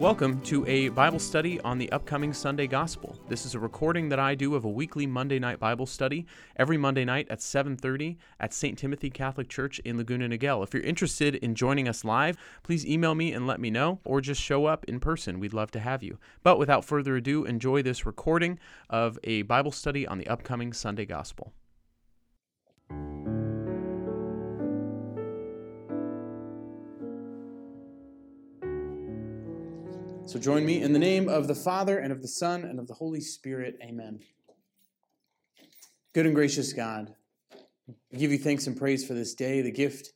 Welcome to a Bible study on the upcoming Sunday Gospel. This is a recording that I do of a weekly Monday night Bible study every Monday night at 7:30 at St. Timothy Catholic Church in Laguna Niguel. If you're interested in joining us live, please email me and let me know or just show up in person. We'd love to have you. But without further ado, enjoy this recording of a Bible study on the upcoming Sunday Gospel. So join me in the name of the Father, and of the Son, and of the Holy Spirit. Amen. Good and gracious God, give you thanks and praise for this day, the gift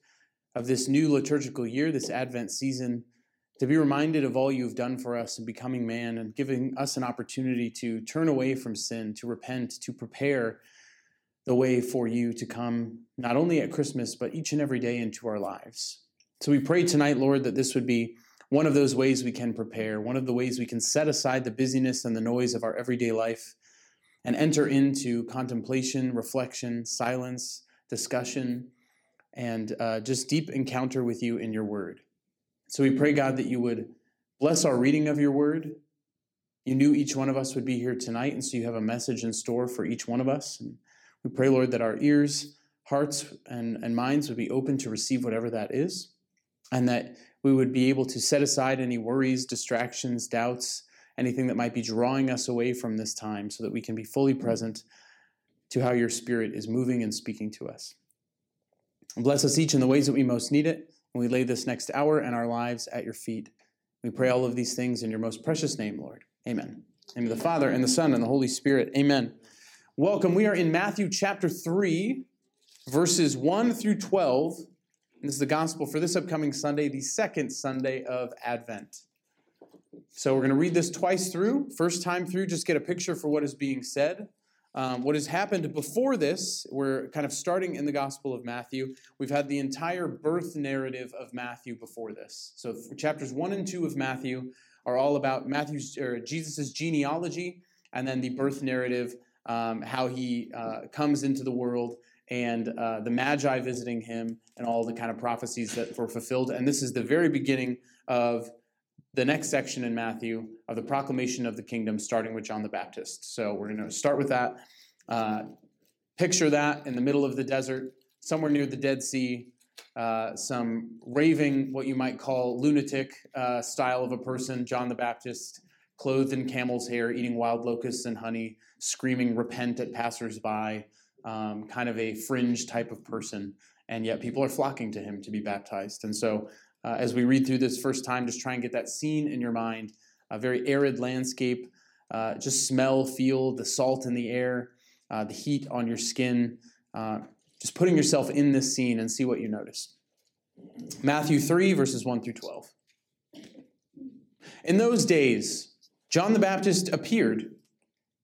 of this new liturgical year, this Advent season, to be reminded of all you've done for us in becoming man and giving us an opportunity to turn away from sin, to repent, to prepare the way for you to come, not only at Christmas, but each and every day into our lives. So we pray tonight, Lord, that this would be one of those ways we can prepare, one of the ways we can set aside the busyness and the noise of our everyday life and enter into contemplation, reflection, silence, discussion, and uh, just deep encounter with you in your word. So we pray, God, that you would bless our reading of your word. You knew each one of us would be here tonight, and so you have a message in store for each one of us. And we pray, Lord, that our ears, hearts, and, and minds would be open to receive whatever that is, and that we would be able to set aside any worries, distractions, doubts, anything that might be drawing us away from this time so that we can be fully mm. present to how your Spirit is moving and speaking to us. And bless us each in the ways that we most need it. And we lay this next hour and our lives at your feet. We pray all of these things in your most precious name, Lord. Amen. In name of the Father, and the Son, and the Holy Spirit. Amen. Welcome. We are in Matthew chapter 3, verses 1 through 12. And this is the gospel for this upcoming Sunday, the second Sunday of Advent. So we're going to read this twice through. First time through, just get a picture for what is being said. Um, what has happened before this, we're kind of starting in the Gospel of Matthew. We've had the entire birth narrative of Matthew before this. So chapters one and two of Matthew are all about Matthew's or Jesus' genealogy, and then the birth narrative, um, how he uh, comes into the world and uh, the Magi visiting him and all the kind of prophecies that were fulfilled. And this is the very beginning of the next section in Matthew of the proclamation of the kingdom, starting with John the Baptist. So we're going to start with that. Uh, picture that in the middle of the desert, somewhere near the Dead Sea, uh, some raving, what you might call lunatic uh, style of a person, John the Baptist, clothed in camel's hair, eating wild locusts and honey, screaming, repent at passersby um, kind of a fringe type of person, and yet people are flocking to him to be baptized. And so, uh, as we read through this first time, just try and get that scene in your mind a very arid landscape, uh, just smell, feel the salt in the air, uh, the heat on your skin, uh, just putting yourself in this scene and see what you notice. Matthew 3, verses 1 through 12. In those days, John the Baptist appeared,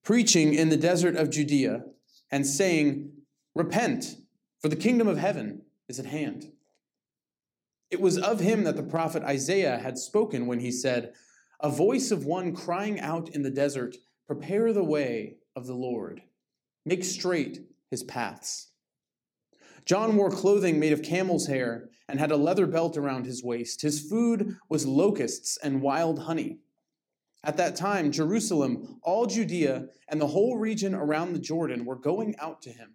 preaching in the desert of Judea and saying, Repent, for the kingdom of heaven is at hand. It was of him that the prophet Isaiah had spoken when he said, A voice of one crying out in the desert, Prepare the way of the Lord, make straight his paths. John wore clothing made of camel's hair and had a leather belt around his waist. His food was locusts and wild honey. At that time, Jerusalem, all Judea, and the whole region around the Jordan were going out to him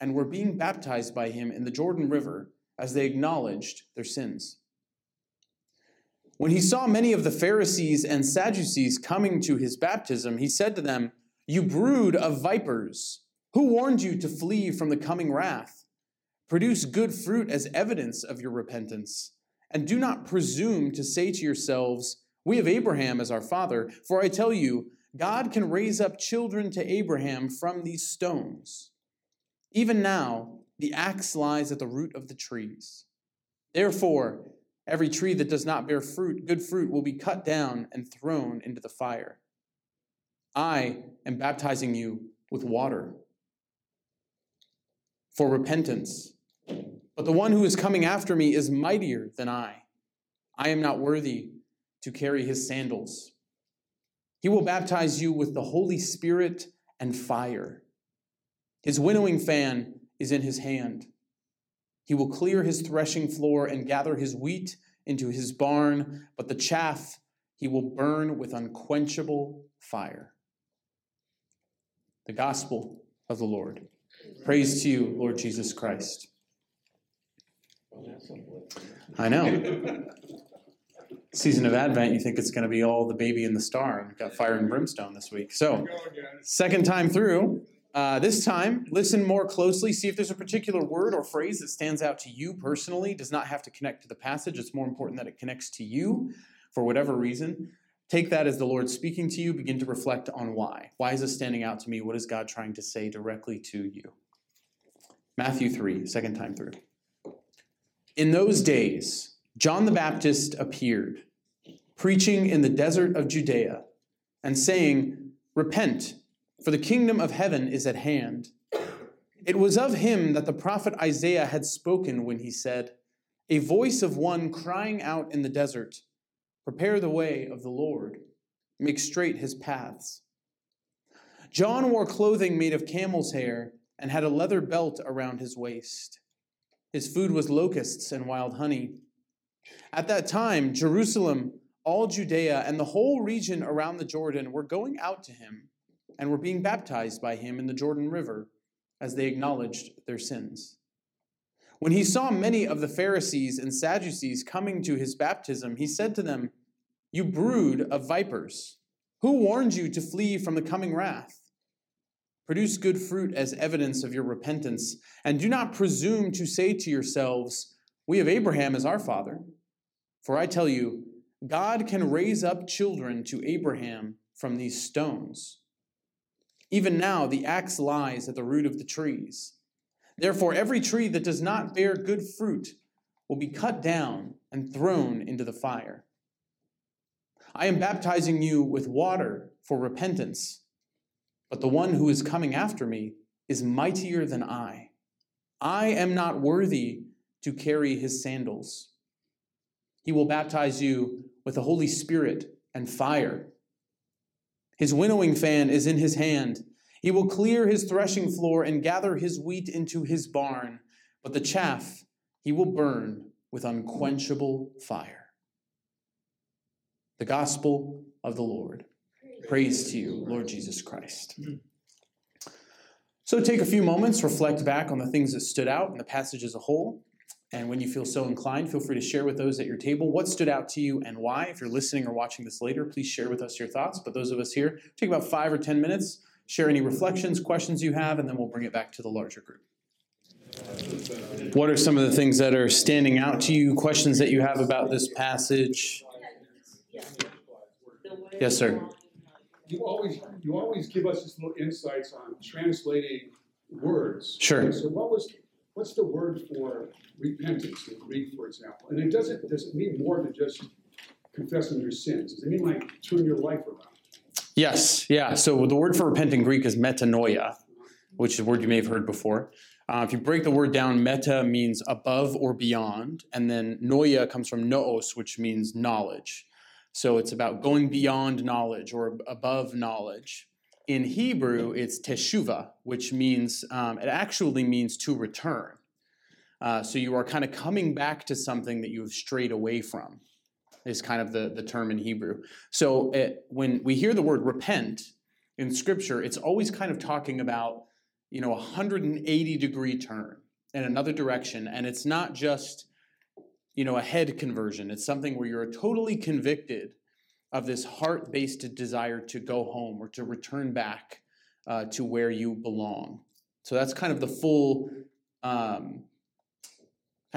and were being baptized by him in the Jordan River as they acknowledged their sins. When he saw many of the Pharisees and Sadducees coming to his baptism, he said to them, You brood of vipers, who warned you to flee from the coming wrath? Produce good fruit as evidence of your repentance, and do not presume to say to yourselves, we have Abraham as our father, for I tell you, God can raise up children to Abraham from these stones. Even now, the axe lies at the root of the trees. Therefore, every tree that does not bear fruit, good fruit, will be cut down and thrown into the fire. I am baptizing you with water for repentance. But the one who is coming after me is mightier than I. I am not worthy to carry his sandals. He will baptize you with the Holy Spirit and fire. His winnowing fan is in his hand. He will clear his threshing floor and gather his wheat into his barn, but the chaff he will burn with unquenchable fire. The gospel of the Lord. Praise to you, Lord Jesus Christ. I know. Season of Advent, you think it's going to be all the baby and the star, and we've got fire and brimstone this week. So, second time through, uh, this time, listen more closely. See if there's a particular word or phrase that stands out to you personally. It does not have to connect to the passage. It's more important that it connects to you for whatever reason. Take that as the Lord speaking to you. Begin to reflect on why. Why is this standing out to me? What is God trying to say directly to you? Matthew 3, second time through. In those days, John the Baptist appeared, preaching in the desert of Judea and saying, Repent for the kingdom of heaven is at hand. It was of him that the prophet Isaiah had spoken when he said, A voice of one crying out in the desert, Prepare the way of the Lord, make straight his paths. John wore clothing made of camel's hair and had a leather belt around his waist. His food was locusts and wild honey. At that time, Jerusalem, all Judea, and the whole region around the Jordan were going out to him and were being baptized by him in the Jordan River as they acknowledged their sins. When he saw many of the Pharisees and Sadducees coming to his baptism, he said to them, You brood of vipers, who warned you to flee from the coming wrath? Produce good fruit as evidence of your repentance, and do not presume to say to yourselves, We have Abraham as our father. For I tell you, God can raise up children to Abraham from these stones. Even now, the axe lies at the root of the trees. Therefore, every tree that does not bear good fruit will be cut down and thrown into the fire. I am baptizing you with water for repentance, but the one who is coming after me is mightier than I. I am not worthy to carry his sandals. He will baptize you with the Holy Spirit and fire. His winnowing fan is in his hand. He will clear his threshing floor and gather his wheat into his barn, but the chaff he will burn with unquenchable fire. The gospel of the Lord. Praise to you, Lord Jesus Christ. So take a few moments, reflect back on the things that stood out in the passage as a whole. And when you feel so inclined, feel free to share with those at your table what stood out to you and why. If you're listening or watching this later, please share with us your thoughts. But those of us here, take about five or 10 minutes, share any reflections, questions you have, and then we'll bring it back to the larger group. What are some of the things that are standing out to you, questions that you have about this passage? Yes, sir. You always you always give us these little insights on translating words. Sure. So what was what's the word for repentance in Greek, for example? And it doesn't does it mean more than just confessing your sins? Does it mean like turn your life around? Yes, yeah. So the word for repent in Greek is metanoia, which is a word you may have heard before. Uh, if you break the word down, meta means above or beyond, and then noia comes from noos, which means knowledge. So it's about going beyond knowledge or above knowledge. In Hebrew, it's teshuva, which means, um, it actually means to return. Uh, so you are kind of coming back to something that you have strayed away from, is kind of the, the term in Hebrew. So it, when we hear the word repent in Scripture, it's always kind of talking about, you know, a 180 degree turn in another direction. And it's not just, you know, a head conversion. It's something where you're totally convicted of this heart based desire to go home or to return back uh, to where you belong. So that's kind of the full um,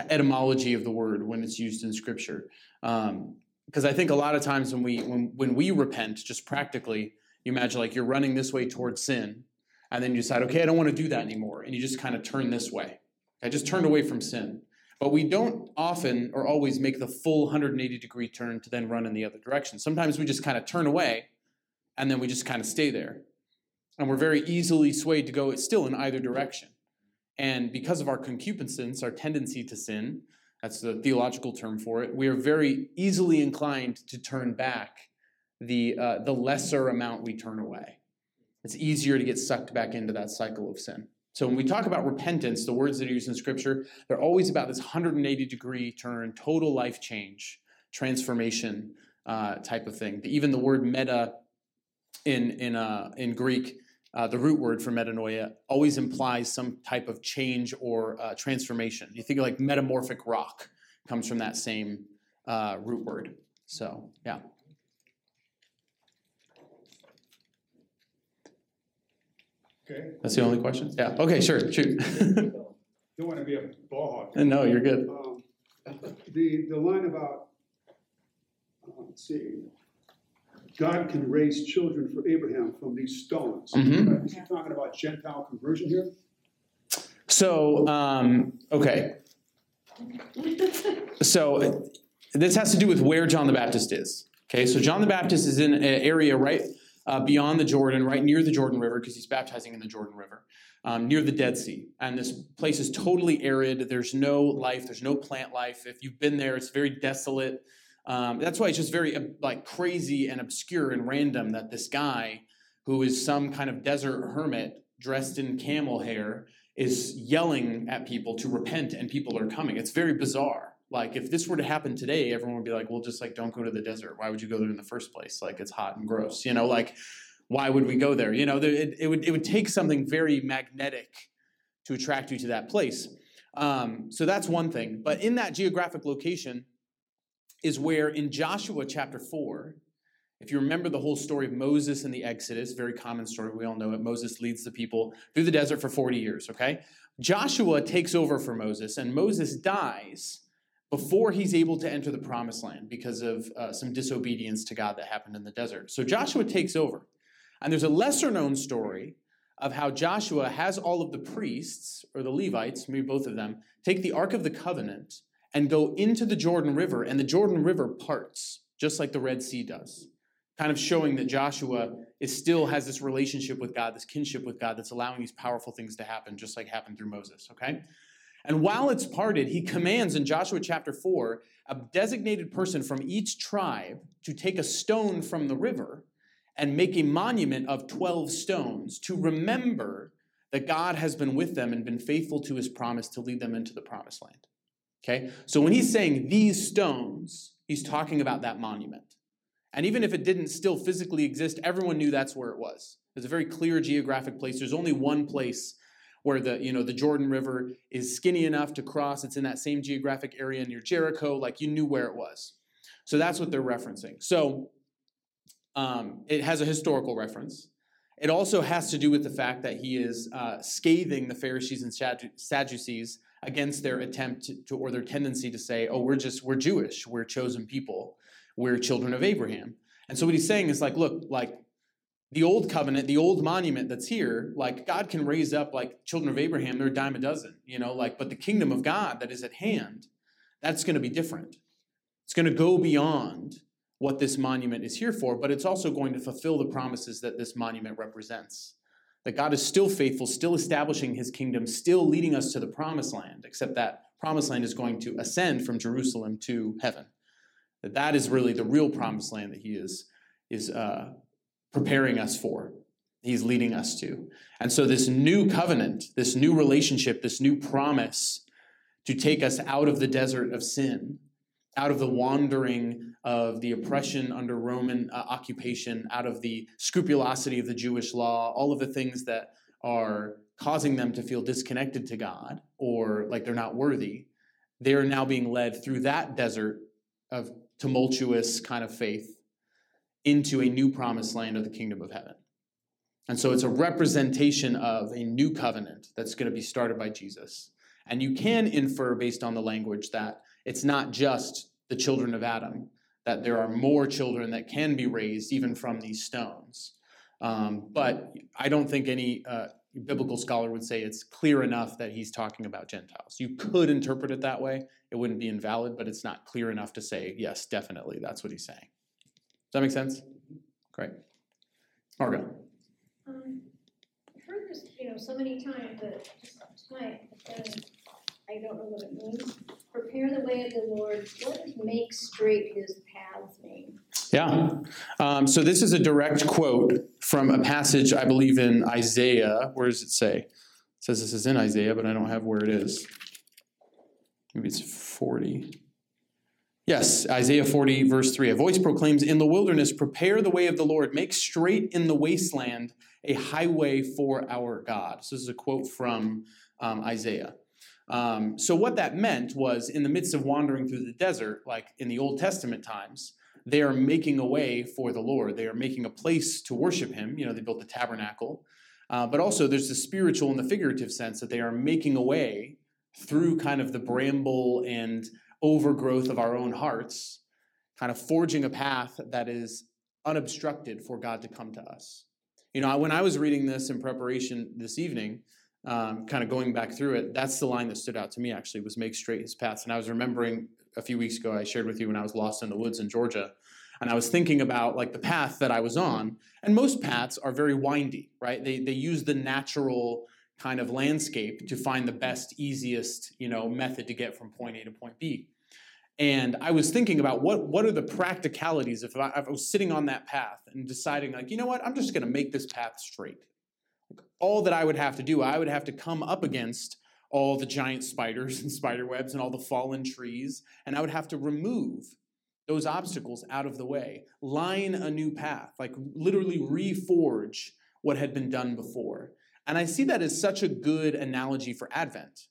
etymology of the word when it's used in Scripture. Because um, I think a lot of times when we when when we repent, just practically, you imagine like you're running this way towards sin, and then you decide, okay, I don't want to do that anymore, and you just kind of turn this way. I just turned away from sin. But we don't often or always make the full 180 degree turn to then run in the other direction. Sometimes we just kind of turn away and then we just kind of stay there. And we're very easily swayed to go still in either direction. And because of our concupiscence, our tendency to sin, that's the theological term for it, we are very easily inclined to turn back the, uh, the lesser amount we turn away. It's easier to get sucked back into that cycle of sin. So when we talk about repentance, the words that are used in Scripture, they're always about this 180 degree turn, total life change, transformation uh, type of thing. Even the word meta in in uh, in Greek, uh, the root word for metanoia, always implies some type of change or uh, transformation. You think of like metamorphic rock comes from that same uh, root word. So yeah. Okay, That's the only question? Yeah. Okay, sure. Shoot. don't want to be a ball hog. no, you're good. Um, The, the line about, uh, let's see, God can raise children for Abraham from these stones. Mhm. Is he talking about Gentile conversion here? So, um, okay. So this has to do with where John the Baptist is. Okay, so John the Baptist is in an area right uh, beyond the Jordan, right near the Jordan River, because he's baptizing in the Jordan River, um, near the Dead Sea. And this place is totally arid. There's no life. There's no plant life. If you've been there, it's very desolate. Um, that's why it's just very like crazy and obscure and random that this guy, who is some kind of desert hermit dressed in camel hair, is yelling at people to repent, and people are coming. It's very bizarre. Like if this were to happen today, everyone would be like, "Well, just like don't go to the desert. Why would you go there in the first place? Like it's hot and gross. You know, like why would we go there? You know, there, it, it would it would take something very magnetic to attract you to that place. Um, so that's one thing. But in that geographic location is where in Joshua chapter four, if you remember the whole story of Moses and the Exodus, very common story, we all know it. Moses leads the people through the desert for 40 years, okay? Joshua takes over for Moses, and Moses dies before he's able to enter the promised land because of uh, some disobedience to God that happened in the desert. So Joshua takes over. And there's a lesser known story of how Joshua has all of the priests, or the Levites, maybe both of them, take the Ark of the Covenant and go into the Jordan River, and the Jordan River parts, just like the Red Sea does kind of showing that Joshua is still has this relationship with God, this kinship with God that's allowing these powerful things to happen, just like happened through Moses, okay? And while it's parted, he commands in Joshua chapter 4 a designated person from each tribe to take a stone from the river and make a monument of 12 stones to remember that God has been with them and been faithful to his promise to lead them into the promised land. Okay? So when he's saying these stones, he's talking about that monument. And even if it didn't still physically exist, everyone knew that's where it was. It's a very clear geographic place. There's only one place where the you know the Jordan River is skinny enough to cross. It's in that same geographic area near Jericho. Like you knew where it was. So that's what they're referencing. So um, it has a historical reference. It also has to do with the fact that he is uh, scathing the Pharisees and Sadducees against their attempt to, or their tendency to say, "Oh, we're just we're Jewish, we're chosen people." we're children of Abraham. And so what he's saying is like, look, like the old covenant, the old monument that's here, like God can raise up like children of Abraham, they're a dime a dozen, you know, like, but the kingdom of God that is at hand, that's going to be different. It's going to go beyond what this monument is here for, but it's also going to fulfill the promises that this monument represents. That God is still faithful, still establishing his kingdom, still leading us to the promised land, except that promised land is going to ascend from Jerusalem to heaven. That that is really the real promised land that he is, is uh, preparing us for. He's leading us to. And so, this new covenant, this new relationship, this new promise to take us out of the desert of sin, out of the wandering of the oppression under Roman uh, occupation, out of the scrupulosity of the Jewish law, all of the things that are causing them to feel disconnected to God or like they're not worthy, they're now being led through that desert of tumultuous kind of faith into a new promised land of the kingdom of heaven. And so it's a representation of a new covenant that's going to be started by Jesus. And you can infer based on the language that it's not just the children of Adam, that there are more children that can be raised even from these stones. Um, but I don't think any uh, biblical scholar would say it's clear enough that he's talking about Gentiles. You could interpret it that way. It wouldn't be invalid, but it's not clear enough to say, yes, definitely, that's what he's saying. Does that make sense? Great. Margot. Um, I've heard this, you know, so many times that just tonight, I don't know what it means. Prepare the way of the Lord. What does make straight his paths mean? Yeah. Um, so this is a direct quote from a passage, I believe, in Isaiah. Where does it say? It says this is in Isaiah, but I don't have where it is. Maybe it's 40. Yes, Isaiah 40, verse 3. A voice proclaims, In the wilderness, prepare the way of the Lord, make straight in the wasteland a highway for our God. So, this is a quote from um, Isaiah. Um, so, what that meant was in the midst of wandering through the desert, like in the Old Testament times, they are making a way for the Lord. They are making a place to worship Him. You know, they built the tabernacle. Uh, but also, there's the spiritual and the figurative sense that they are making a way through kind of the bramble and overgrowth of our own hearts, kind of forging a path that is unobstructed for God to come to us. You know, when I was reading this in preparation this evening, um, kind of going back through it, that's the line that stood out to me actually was make straight his paths. And I was remembering a few weeks ago, I shared with you when I was lost in the woods in Georgia. And I was thinking about like the path that I was on. And most paths are very windy, right? They, they use the natural kind of landscape to find the best, easiest, you know, method to get from point A to point B. And I was thinking about what, what are the practicalities if I, if I was sitting on that path and deciding, like, you know what, I'm just going to make this path straight. All that I would have to do, I would have to come up against all the giant spiders and spider webs and all the fallen trees, and I would have to remove those obstacles out of the way, line a new path, like literally reforge what had been done before. And I see that as such a good analogy for Advent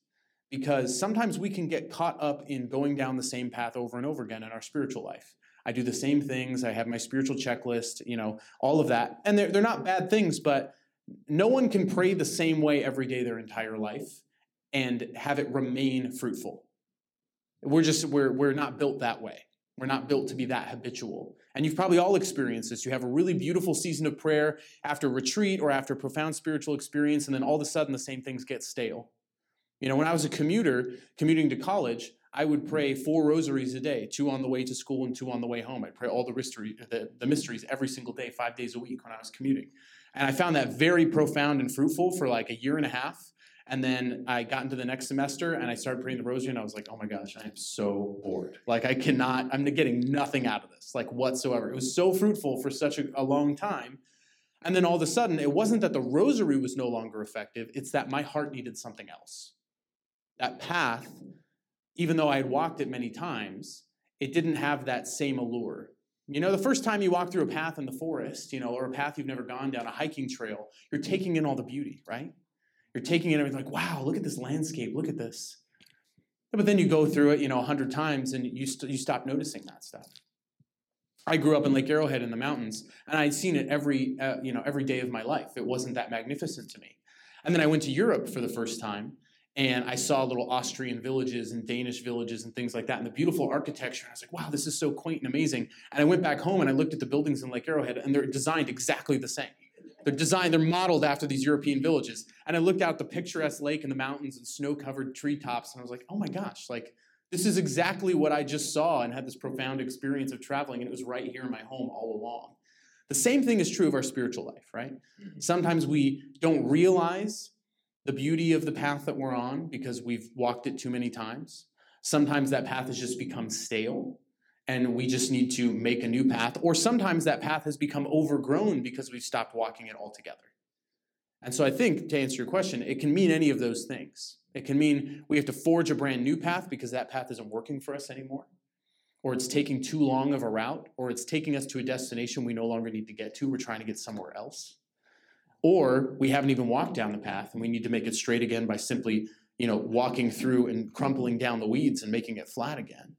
because sometimes we can get caught up in going down the same path over and over again in our spiritual life. I do the same things, I have my spiritual checklist, you know, all of that. And they're, they're not bad things, but no one can pray the same way every day their entire life and have it remain fruitful. We're just, we're, we're not built that way. We're not built to be that habitual. And you've probably all experienced this. You have a really beautiful season of prayer after retreat or after profound spiritual experience, and then all of a sudden the same things get stale. You know, when I was a commuter, commuting to college, I would pray four rosaries a day, two on the way to school and two on the way home. I'd pray all the, mystery, the, the mysteries every single day, five days a week when I was commuting. And I found that very profound and fruitful for like a year and a half. And then I got into the next semester and I started praying the rosary and I was like, oh my gosh, I am so bored. Like I cannot, I'm getting nothing out of this, like whatsoever. It was so fruitful for such a, a long time. And then all of a sudden, it wasn't that the rosary was no longer effective, it's that my heart needed something else. That path, even though I had walked it many times, it didn't have that same allure. You know, the first time you walk through a path in the forest, you know, or a path you've never gone down, a hiking trail, you're taking in all the beauty, right? You're taking in everything like, wow, look at this landscape, look at this. But then you go through it, you know, a hundred times and you, st- you stop noticing that stuff. I grew up in Lake Arrowhead in the mountains, and I'd seen it every, uh, you know, every day of my life. It wasn't that magnificent to me. And then I went to Europe for the first time, and I saw little Austrian villages and Danish villages and things like that, and the beautiful architecture. And I was like, wow, this is so quaint and amazing. And I went back home and I looked at the buildings in Lake Arrowhead, and they're designed exactly the same. They're designed, they're modeled after these European villages. And I looked out the picturesque lake and the mountains and snow-covered treetops, and I was like, oh my gosh, like this is exactly what I just saw and had this profound experience of traveling, and it was right here in my home all along. The same thing is true of our spiritual life, right? Mm-hmm. Sometimes we don't realize the beauty of the path that we're on because we've walked it too many times. Sometimes that path has just become stale and we just need to make a new path. Or sometimes that path has become overgrown because we've stopped walking it altogether. And so I think to answer your question, it can mean any of those things. It can mean we have to forge a brand new path because that path isn't working for us anymore, or it's taking too long of a route, or it's taking us to a destination we no longer need to get to. We're trying to get somewhere else. Or we haven't even walked down the path and we need to make it straight again by simply, you know, walking through and crumpling down the weeds and making it flat again.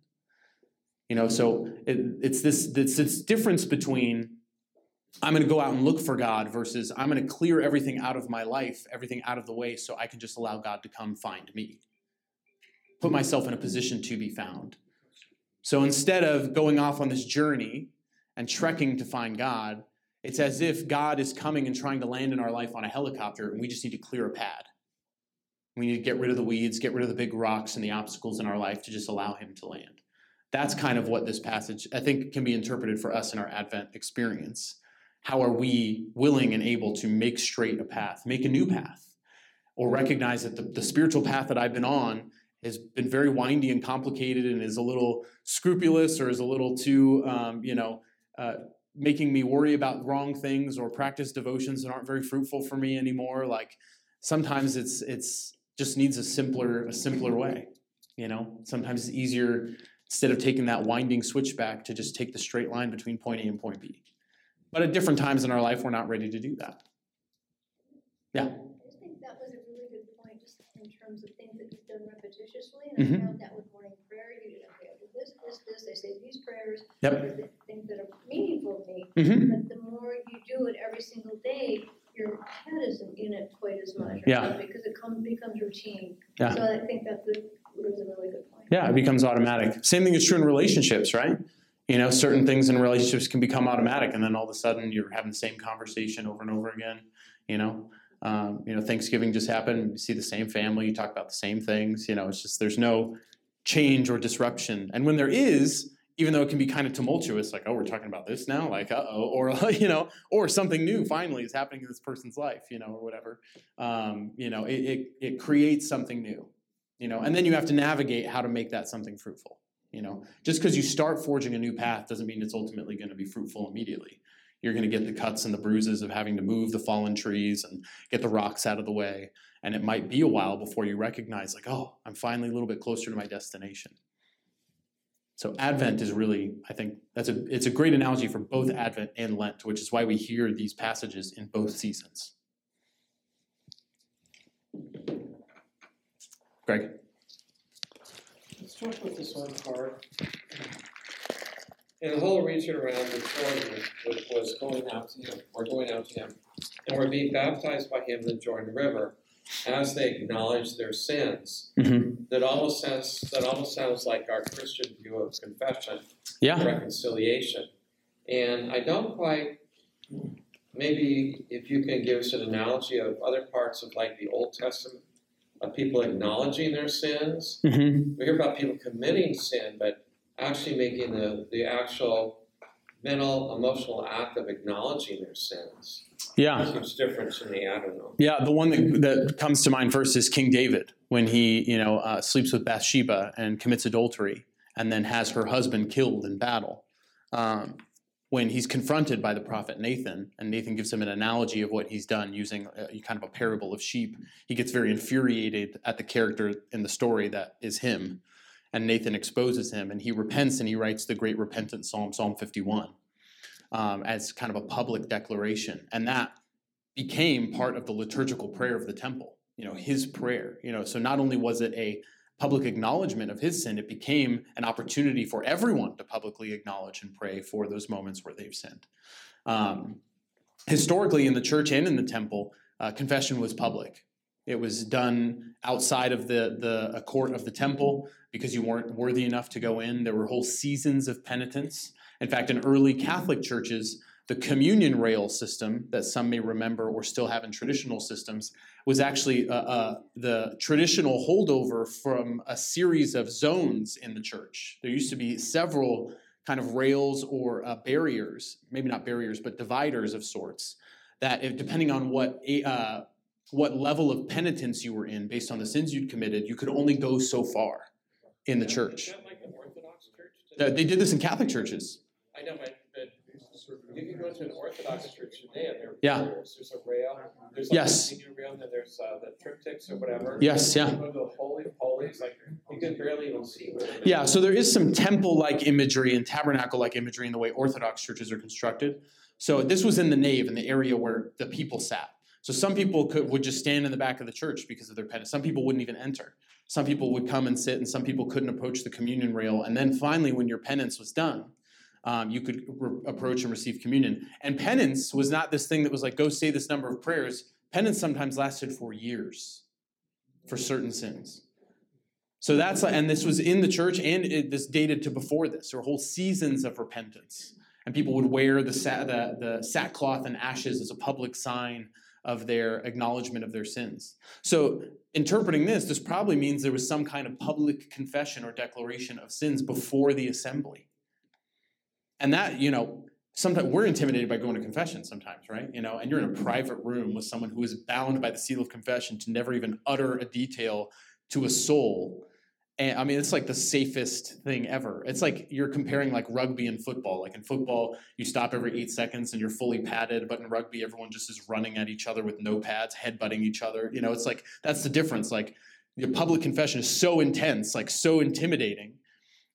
You know, so it, it's this, this, this difference between I'm going to go out and look for God versus I'm going to clear everything out of my life, everything out of the way, so I can just allow God to come find me. Put myself in a position to be found. So instead of going off on this journey and trekking to find God, it's as if God is coming and trying to land in our life on a helicopter, and we just need to clear a pad. We need to get rid of the weeds, get rid of the big rocks and the obstacles in our life to just allow Him to land. That's kind of what this passage, I think, can be interpreted for us in our Advent experience. How are we willing and able to make straight a path, make a new path, or recognize that the, the spiritual path that I've been on has been very windy and complicated and is a little scrupulous or is a little too, um, you know, uh, making me worry about wrong things or practice devotions that aren't very fruitful for me anymore. Like, Sometimes it's it's just needs a simpler a simpler way. You know, sometimes it's easier instead of taking that winding switchback to just take the straight line between point A and point B. But at different times in our life, we're not ready to do that. Yeah. I think that was a really good point, just in terms of things that you've done repetitiously, and I Mhm. found that with morning prayer, you, okay, I do this, this, this, I say these prayers. Yep. Things that are meaningful to me, hmm but the more you do it every single day, your head isn't in it quite as much. Yeah. Because it comes, becomes routine. Yeah. So I think that's a, was a really good point. Yeah, it becomes automatic. Same thing is true in relationships, right? You know, certain things in relationships can become automatic, and then all of a sudden you're having the same conversation over and over again. You know, um, you know, Thanksgiving just happened. You see the same family. You talk about the same things. You know, it's just there's no change or disruption. And when there is, even though it can be kind of tumultuous, like oh, we're talking about this now, like uh oh, or you know, or something new finally is happening in this person's life, you know, or whatever. Um, you know, it, it it creates something new you know and then you have to navigate how to make that something fruitful you know. Just because you start forging a new path doesn't mean it's ultimately going to be fruitful immediately. You're going to get the cuts and the bruises of having to move the fallen trees and get the rocks out of the way and it might be a while before you recognize like oh i'm finally a little bit closer to my destination so advent is really i think that's a it's a great analogy for both advent and lent which is why we hear these passages in both seasons. Greg? Let's start with this one part. And the whole region around the Jordan was, was going out to him, or going out to him, and were being baptized by him in the Jordan River as they acknowledge their sins. mm-hmm. That almost sounds that almost sounds like our Christian view of confession, yeah reconciliation. And I don't quite maybe if you can give us an analogy of other parts of like the Old Testament of people acknowledging their sins mm-hmm. we hear about people committing sin, but actually making the, the actual mental, emotional act of acknowledging their sins. Yeah Seems different to me. I don't know. Yeah, the one that, that comes to mind first is King David when he, you know, uh, sleeps with Bathsheba and commits adultery, and then has her husband killed in battle. Um, when he's confronted by the prophet Nathan, and Nathan gives him an analogy of what he's done using a, kind of a parable of sheep, he gets very infuriated at the character in the story that is him, and Nathan exposes him, and he repents and he writes the great repentance psalm, Psalm 51, um, as kind of a public declaration, and that became part of the liturgical prayer of the temple you know his prayer you know. So not only was it a public acknowledgement of his sin it became an opportunity for everyone to publicly acknowledge and pray for those moments where they've sinned. Um, historically in the church and in the temple uh, confession was public. It was done outside of the, the court of the temple because you weren't worthy enough to go in. There were whole seasons of penitence in fact in early catholic churches the communion rail system that some may remember or still have in traditional systems was actually uh, uh, the traditional holdover from a series of zones in the church. There used to be several kind of rails or uh, barriers, maybe not barriers, but dividers of sorts, that if, depending on what uh, what level of penitence you were in, based on the sins you'd committed, you could only go so far in the church. like an Orthodox church? Uh, They did this in Catholic churches. I know, but, but you can go to an Orthodox church today and there Yeah. there's, there's a rail. There's Yes. a rail, and then there's uh, the triptychs or whatever. Yes, yeah. You go to the Holy of Holies, like you can barely even see where. Yeah, so there is some temple like imagery and tabernacle like imagery in the way Orthodox churches are constructed. So this was in the nave, in the area where the people sat. So some people could, would just stand in the back of the church because of their penance. Some people wouldn't even enter. Some people would come and sit, and some people couldn't approach the communion rail. And then finally, when your penance was done, um, you could re- approach and receive communion. And penance was not this thing that was like, go say this number of prayers. Penance sometimes lasted for years for certain sins. So that's and this was in the church, and it, this dated to before this. There were whole seasons of repentance, and people would wear the, sa- the the sackcloth and ashes as a public sign of their acknowledgement of their sins. So interpreting this, this probably means there was some kind of public confession or declaration of sins before the assembly, and that you know sometimes we're intimidated by going to confession sometimes right you know and you're in a private room with someone who is bound by the seal of confession to never even utter a detail to a soul And I mean, it's like the safest thing ever. It's like you're comparing like rugby and football. Like in football, you stop every eight seconds and you're fully padded, but in rugby, everyone just is running at each other with no pads, headbutting each other. You know, it's like that's the difference. Like your public confession is so intense, like so intimidating.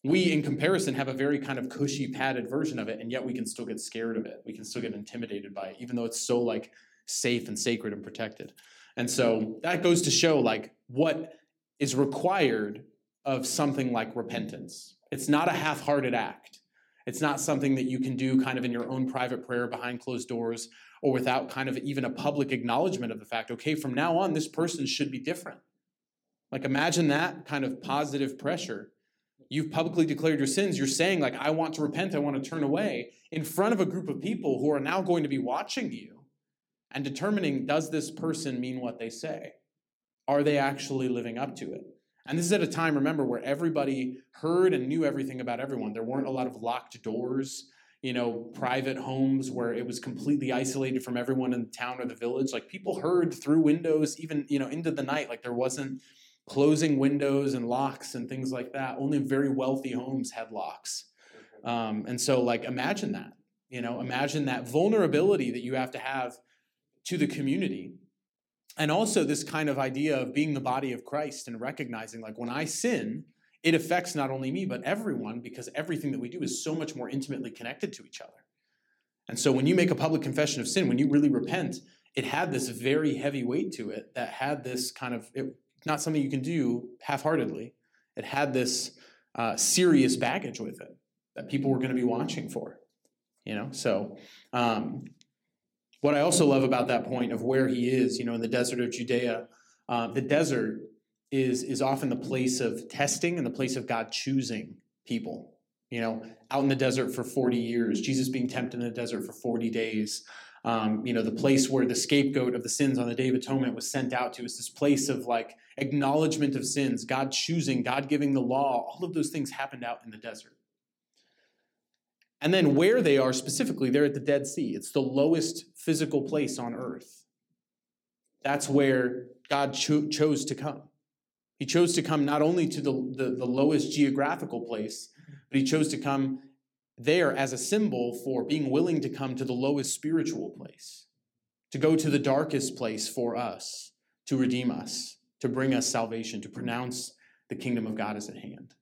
We, in comparison, have a very kind of cushy, padded version of it, and yet we can still get scared of it. We can still get intimidated by it, even though it's so like safe and sacred and protected. And so that goes to show like what is required of something like repentance. It's not a half hearted act. It's not something that you can do kind of in your own private prayer behind closed doors or without kind of even a public acknowledgement of the fact, okay, from now on, this person should be different. Like imagine that kind of positive pressure. You've publicly declared your sins. You're saying, like, I want to repent, I want to turn away in front of a group of people who are now going to be watching you and determining does this person mean what they say? Are they actually living up to it? And this is at a time, remember, where everybody heard and knew everything about everyone. There weren't a lot of locked doors, you know, private homes where it was completely isolated from everyone in the town or the village. Like people heard through windows, even, you know, into the night. Like there wasn't closing windows and locks and things like that. Only very wealthy homes had locks. Um, and so, like, imagine that, you know, imagine that vulnerability that you have to have to the community and also this kind of idea of being the body of Christ and recognizing like when I sin, it affects not only me, but everyone because everything that we do is so much more intimately connected to each other. And so when you make a public confession of sin, when you really repent, it had this very heavy weight to it that had this kind of, it, not something you can do half heartedly. It had this uh, serious baggage with it that people were going to be watching for. You know, so um, what I also love about that point of where he is, you know, in the desert of Judea, uh, the desert is is often the place of testing and the place of God choosing people. You know, out in the desert for 40 years, Jesus being tempted in the desert for 40 days. Um, you know, the place where the scapegoat of the sins on the Day of Atonement was sent out to is this place of like acknowledgement of sins, God choosing, God giving the law. All of those things happened out in the desert. And then where they are specifically, they're at the Dead Sea. It's the lowest physical place on earth. That's where God cho- chose to come. He chose to come not only to the, the, the lowest geographical place, but he chose to come there as a symbol for being willing to come to the lowest spiritual place, to go to the darkest place for us, to redeem us, to bring us salvation, to pronounce the kingdom of God is at hand.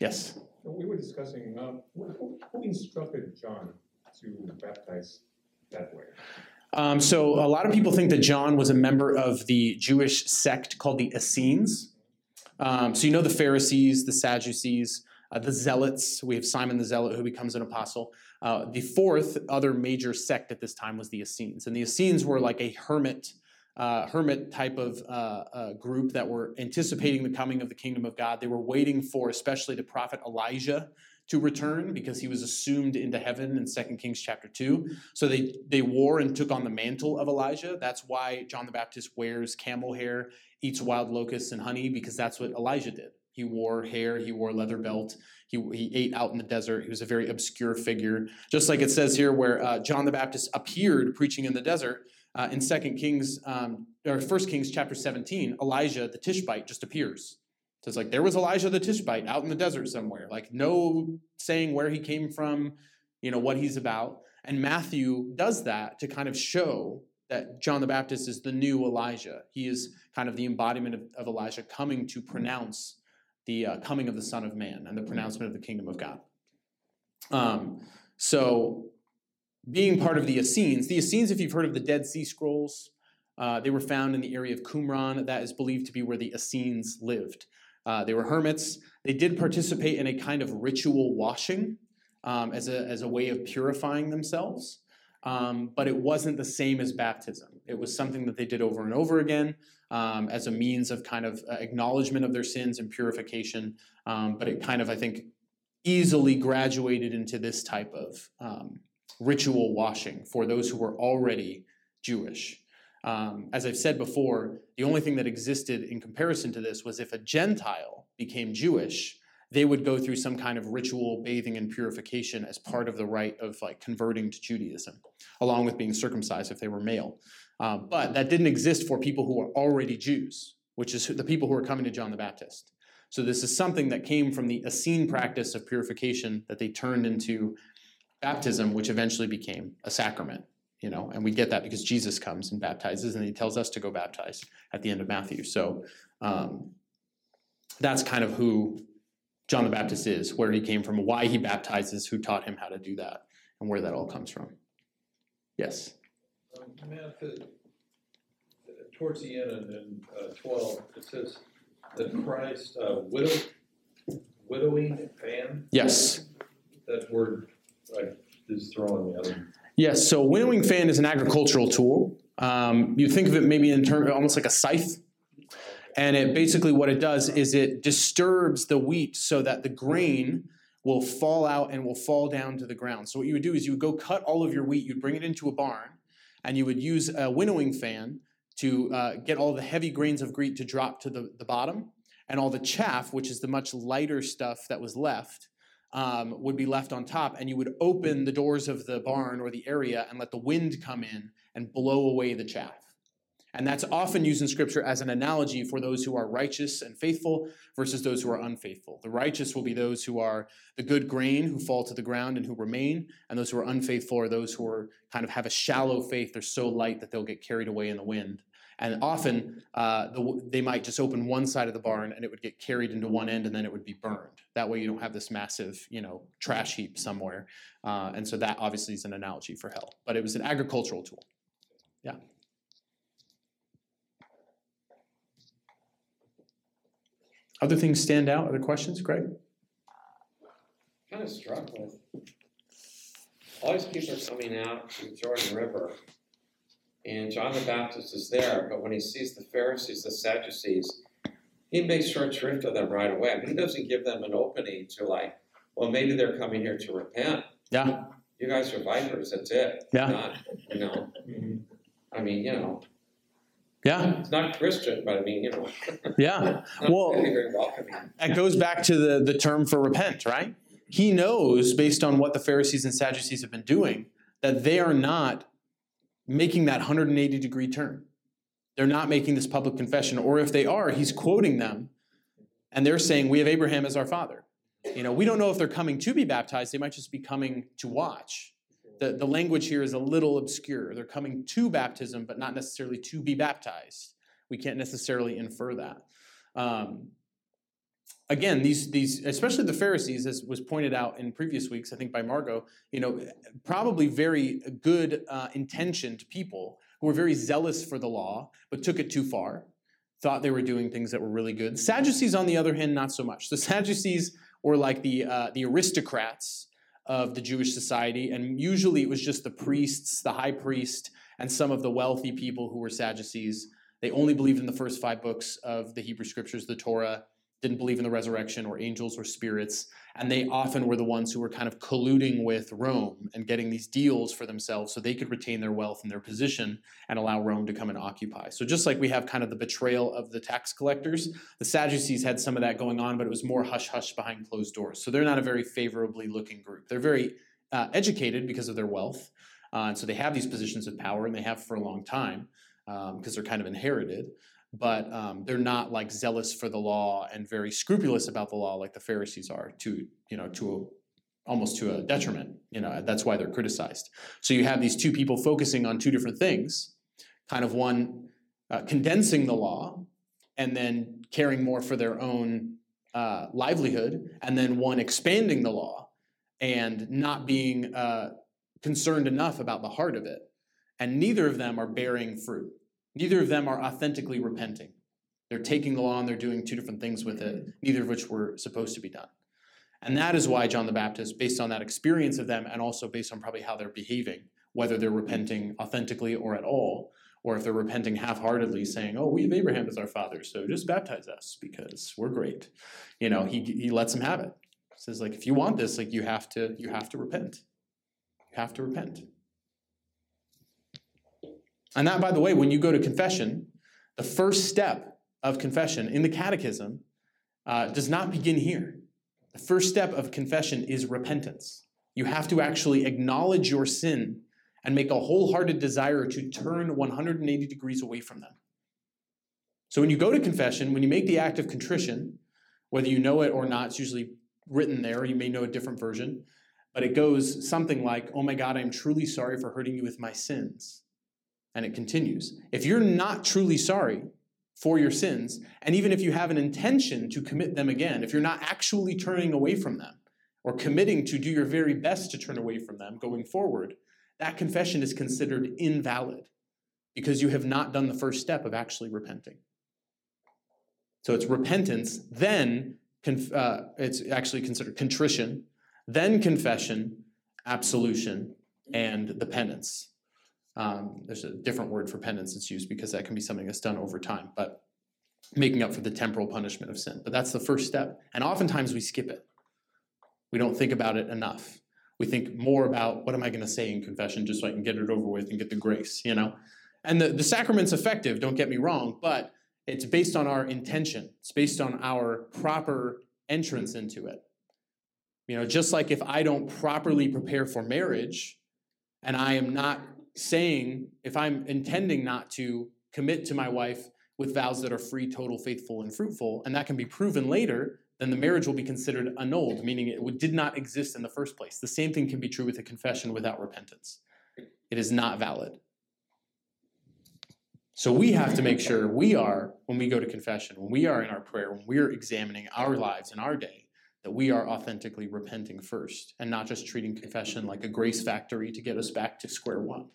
Yes. We were discussing, uh, who, who instructed John to baptize that way? Um, so a lot of people think that John was a member of the Jewish sect called the Essenes. Um, so you know the Pharisees, the Sadducees, uh, the Zealots. We have Simon the Zealot who becomes an apostle. Uh, the fourth other major sect at this time was the Essenes, and the Essenes were like a hermit uh, hermit type of uh, uh, group that were anticipating the coming of the kingdom of God. They were waiting for, especially the prophet Elijah, to return because he was assumed into heaven in 2 Kings chapter 2. So they, they wore and took on the mantle of Elijah. That's why John the Baptist wears camel hair, eats wild locusts and honey, because that's what Elijah did. He wore hair, he wore leather belt, he, he ate out in the desert. He was a very obscure figure. Just like it says here, where uh, John the Baptist appeared preaching in the desert, uh, in Second Kings um, or First Kings chapter 17, Elijah the Tishbite just appears. So it's like there was Elijah the Tishbite out in the desert somewhere, like no saying where he came from, you know what he's about. And Matthew does that to kind of show that John the Baptist is the new Elijah. He is kind of the embodiment of, of Elijah coming to pronounce the uh, coming of the Son of Man and the pronouncement of the kingdom of God. Um, so being part of the Essenes. The Essenes, if you've heard of the Dead Sea Scrolls, uh, they were found in the area of Qumran. That is believed to be where the Essenes lived. Uh, they were hermits. They did participate in a kind of ritual washing um, as, a, as a way of purifying themselves, um, but it wasn't the same as baptism. It was something that they did over and over again um, as a means of kind of uh, acknowledgement of their sins and purification. Um, but it kind of, I think, easily graduated into this type of um, ritual washing for those who were already Jewish. Um, as I've said before, the only thing that existed in comparison to this was if a Gentile became Jewish, they would go through some kind of ritual bathing and purification as part of the rite of like converting to Judaism, along with being circumcised if they were male. Uh, but that didn't exist for people who are already Jews, which is the people who are coming to John the Baptist. So this is something that came from the Essene practice of purification that they turned into baptism, which eventually became a sacrament. You know, and we get that because Jesus comes and baptizes, and he tells us to go baptize at the end of Matthew. So um, that's kind of who John the Baptist is, where he came from, why he baptizes, who taught him how to do that, and where that all comes from. Yes. Um, Matt, the- towards the end in, uh, twelve, it says that Christ, uh, widow, widowing fan, Yes. that word, I is throwing me out. Yes. So winnowing fan is an agricultural tool. Um, you think of it maybe in terms almost like a scythe. And it basically what it does is it disturbs the wheat so that the grain will fall out and will fall down to the ground. So what you would do is you would go cut all of your wheat, you'd bring it into a barn, and you would use a winnowing fan to uh, get all the heavy grains of wheat to drop to the, the bottom, and all the chaff, which is the much lighter stuff that was left, um, would be left on top, and you would open the doors of the barn or the area and let the wind come in and blow away the chaff. And that's often used in Scripture as an analogy for those who are righteous and faithful versus those who are unfaithful. The righteous will be those who are the good grain who fall to the ground and who remain, and those who are unfaithful are those who are kind of have a shallow faith. They're so light that they'll get carried away in the wind. And often uh, the, they might just open one side of the barn and it would get carried into one end and then it would be burned. That way you don't have this massive, you know, trash heap somewhere. Uh, and so that obviously is an analogy for hell. But it was an agricultural tool. Yeah. Other things stand out? Other questions, Greg? kind of struck with all these people are coming out to the Jordan River, and John the Baptist is there, but when he sees the Pharisees, the Sadducees, he makes short shrift of them right away. He doesn't give them an opening to like, well, maybe they're coming here to repent. Yeah. You guys are vipers. That's it. Yeah. Not, you know. I mean, you know, Yeah. it's not Christian, but I mean, you know, Yeah. Well- very, very welcoming. That goes back to the, the term for repent, right? He knows, based on what the Pharisees and Sadducees have been doing, that they are not making that 180 degree turn. They're not making this public confession. Or if they are, he's quoting them and they're saying, We have Abraham as our father. You know, we don't know if they're coming to be baptized, they might just be coming to watch. The, the language here is a little obscure. They're coming to baptism, but not necessarily to be baptized. We can't necessarily infer that. Um, again, these these especially the Pharisees, as was pointed out in previous weeks, I think by Margot, you know, probably very good uh, intentioned people who were very zealous for the law, but took it too far. Thought they were doing things that were really good. Sadducees, on the other hand, not so much. The Sadducees were like the uh, the aristocrats of the Jewish society, and usually it was just the priests, the high priest, and some of the wealthy people who were Sadducees. They only believed in the first five books of the Hebrew Scriptures, the Torah, didn't believe in the resurrection or angels or spirits, and they often were the ones who were kind of colluding with Rome and getting these deals for themselves so they could retain their wealth and their position and allow Rome to come and occupy. So just like we have kind of the betrayal of the tax collectors, the Sadducees had some of that going on, but it was more hush hush behind closed doors. So they're not a very favorably looking group. They're very uh, educated because of their wealth, uh, and so they have these positions of power, and they have for a long time because um, they're kind of inherited but um, they're not like zealous for the law and very scrupulous about the law like the Pharisees are to you know to a, almost to a detriment. You know that's why they're criticized. So you have these two people focusing on two different things, kind of one uh, condensing the law and then caring more for their own uh, livelihood, and then one expanding the law and not being uh, concerned enough about the heart of it. And neither of them are bearing fruit. Neither of them are authentically repenting. They're taking the law and they're doing two different things with it, mm-hmm. neither of which were supposed to be done. And that is why John the Baptist, based on that experience of them and also based on probably how they're behaving, whether they're repenting authentically or at all, or if they're repenting half heartedly, saying, Oh, we have Abraham as our father, so just baptize us because we're great. You know, he, he lets them have it. He says, like, if you want this, like you have to, you have to repent. You have to repent. And that, by the way, when you go to confession, the first step of confession in the catechism uh, does not begin here. The first step of confession is repentance. You have to actually acknowledge your sin and make a wholehearted desire to turn 180 degrees away from them. So when you go to confession, when you make the act of contrition, whether you know it or not, it's usually written there, you may know a different version, but it goes something like, Oh my God, I'm truly sorry for hurting you with my sins. And it continues. If you're not truly sorry for your sins, and even if you have an intention to commit them again, if you're not actually turning away from them or committing to do your very best to turn away from them going forward, that confession is considered invalid because you have not done the first step of actually repenting. So it's repentance, then conf- uh, it's actually considered contrition, then confession, absolution, and the penance. Um, there's a different word for penance that's used because that can be something that's done over time, but making up for the temporal punishment of sin. But that's the first step. And oftentimes we skip it. We don't think about it enough. We think more about what am I going to say in confession just so I can get it over with and get the grace, you know? And the, the sacrament's effective, don't get me wrong, but it's based on our intention. It's based on our proper entrance into it. You know, just like if I don't properly prepare for marriage and I am not saying, if I'm intending not to commit to my wife with vows that are free, total, faithful, and fruitful, and that can be proven later, then the marriage will be considered annulled, meaning it did not exist in the first place. The same thing can be true with a confession without repentance. It is not valid. So we have to make sure we are, when we go to confession, when we are in our prayer, when we are examining our lives and our day, that we are authentically repenting first and not just treating confession like a grace factory to get us back to square one.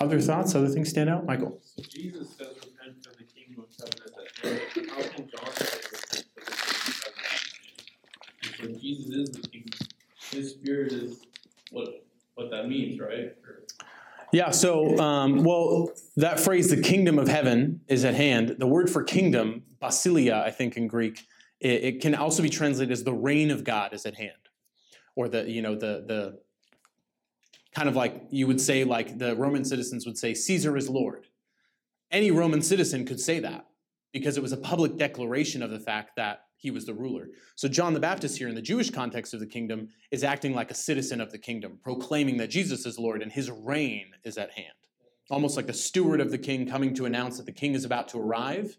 Other thoughts, other things stand out? Michael? So Jesus says repent for the kingdom of heaven is at hand. How can John say repent for the kingdom of heaven? And so Jesus is the kingdom. His spirit is what what that means, right? Or, Yeah, so, um, well, that phrase, the kingdom of heaven is at hand. The word for kingdom, basilia, I think in Greek, it, it can also be translated as the reign of God is at hand. Or the, you know, the, the kind of like you would say, like the Roman citizens would say, Caesar is Lord. Any Roman citizen could say that because it was a public declaration of the fact that he was the ruler. So John the Baptist here in the Jewish context of the kingdom is acting like a citizen of the kingdom, proclaiming that Jesus is Lord and his reign is at hand. Almost like the steward of the king coming to announce that the king is about to arrive,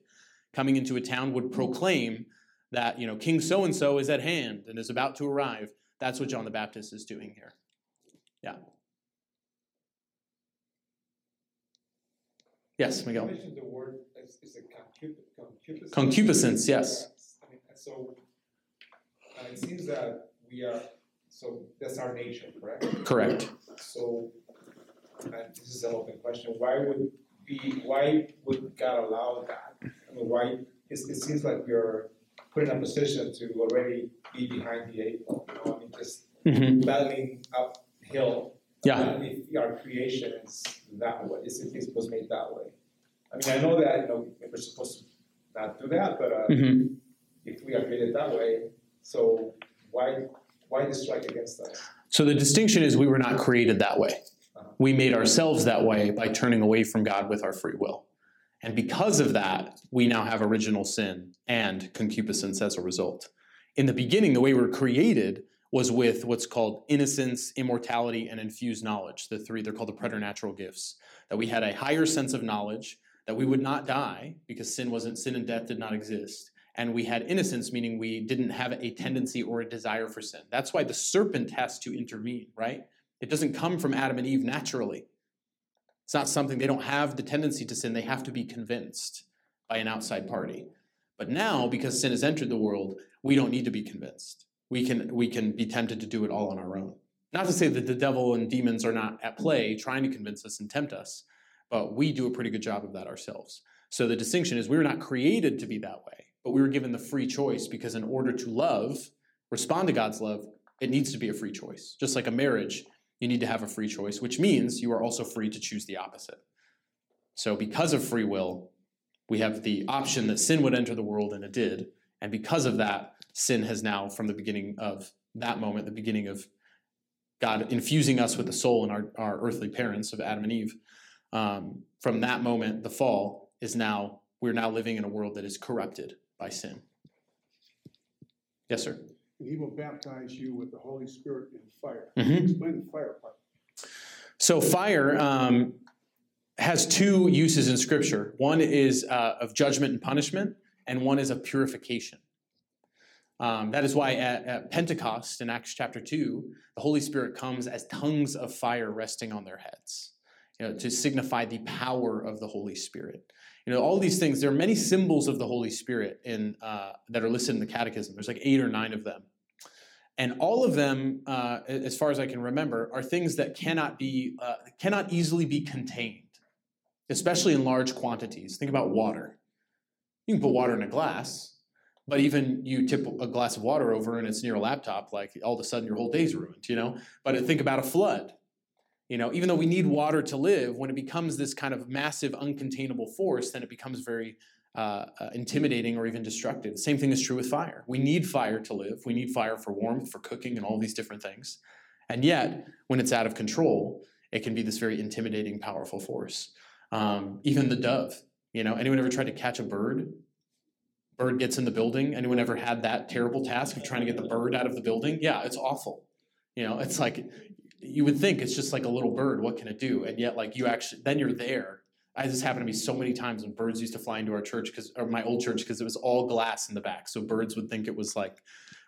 coming into a town would proclaim that, you know, King so and so is at hand and is about to arrive. That's what John the Baptist is doing here. Yeah. Yes, Miguel. You mentioned the word is, is concupiscence. Concupiscence, yes. I mean, so uh, it seems that we are so that's our nature, correct? Correct. So and this is an open question. Why would be why would God allow that? I mean, why? It, it seems like we're put in a position to already be behind the eight ball. You know, I mean, just hmm battling uphill. Yeah. If our creation is that way, is it was made that way. I mean, I know that you know we're supposed to not do that, but uh, hmm if we are created that way, so why why the strike against us? So the distinction is we were not created that way. Uh-huh. We made ourselves that way by turning away from God with our free will. And because of that, we now have original sin and concupiscence as a result. In the beginning, the way we were created was with what's called innocence, immortality, and infused knowledge. The three, they're called the preternatural gifts. That we had a higher sense of knowledge, that we would not die because sin wasn't sin and death did not exist. And we had innocence, meaning we didn't have a tendency or a desire for sin. That's why the serpent has to intervene, right? It doesn't come from Adam and Eve naturally. It's not something they don't have the tendency to sin, they have to be convinced by an outside party. But now, because sin has entered the world, we don't need to be convinced. We can, we can be tempted to do it all on our own. Not to say that the devil and demons are not at play trying to convince us and tempt us, but we do a pretty good job of that ourselves. So the distinction is we were not created to be that way, but we were given the free choice because in order to love, respond to God's love, it needs to be a free choice. Just like a marriage, you need to have a free choice, which means you are also free to choose the opposite. So because of free will, we have the option that sin would enter the world, and it did. And because of that, sin has now, from the beginning of that moment, the beginning of God infusing us with the soul and our, our earthly parents of Adam and Eve, um, from that moment, the fall is now, we're now living in a world that is corrupted by sin. Yes, sir. and he will baptize you with the Holy Spirit and fire. Mhm. Explain the fire part. So fire um, has two uses in Scripture. One is uh, of judgment and punishment, and one is of purification. Um, that is why at, at Pentecost in Acts chapter two, the Holy Spirit comes as tongues of fire resting on their heads, you know, to signify the power of the Holy Spirit. You know, all these things. There are many symbols of the Holy Spirit in uh, that are listed in the Catechism. There's like eight or nine of them. And all of them, uh, as far as I can remember, are things that cannot be uh, cannot easily be contained, especially in large quantities. Think about water. You can put water in a glass, but even you tip a glass of water over and it's near a laptop, like all of a sudden your whole day's ruined. You know. But think about a flood. You know, even though we need water to live, when it becomes this kind of massive, uncontainable force, then it becomes very uh, uh, intimidating or even destructive. Same thing is true with fire. We need fire to live. We need fire for warmth, for cooking, and all these different things. And yet, when it's out of control, it can be this very intimidating, powerful force. Um, even the dove. You know, anyone ever tried to catch a bird? Bird gets in the building. Anyone ever had that terrible task of trying to get the bird out of the building? Yeah, it's awful. You know, it's like you would think it's just like a little bird. What can it do? And yet, like you actually, then you're there I, this happened to me so many times when birds used to fly into our church because or my old church because it was all glass in the back so birds would think it was like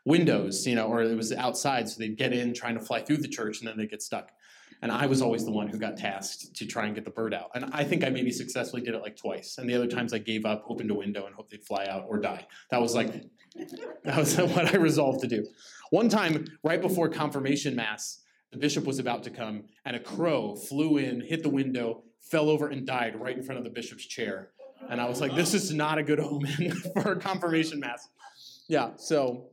windows you know or it was outside so they'd get in trying to fly through the church and then they'd get stuck and i was always the one who got tasked to try and get the bird out and i think i maybe successfully did it like twice and the other times i gave up opened a window and hoped they'd fly out or die that was like that was what i resolved to do one time right before confirmation mass the bishop was about to come and a crow flew in hit the window fell over and died right in front of the bishop's chair. And I was like, this is not a good omen for confirmation mass. Yeah, so,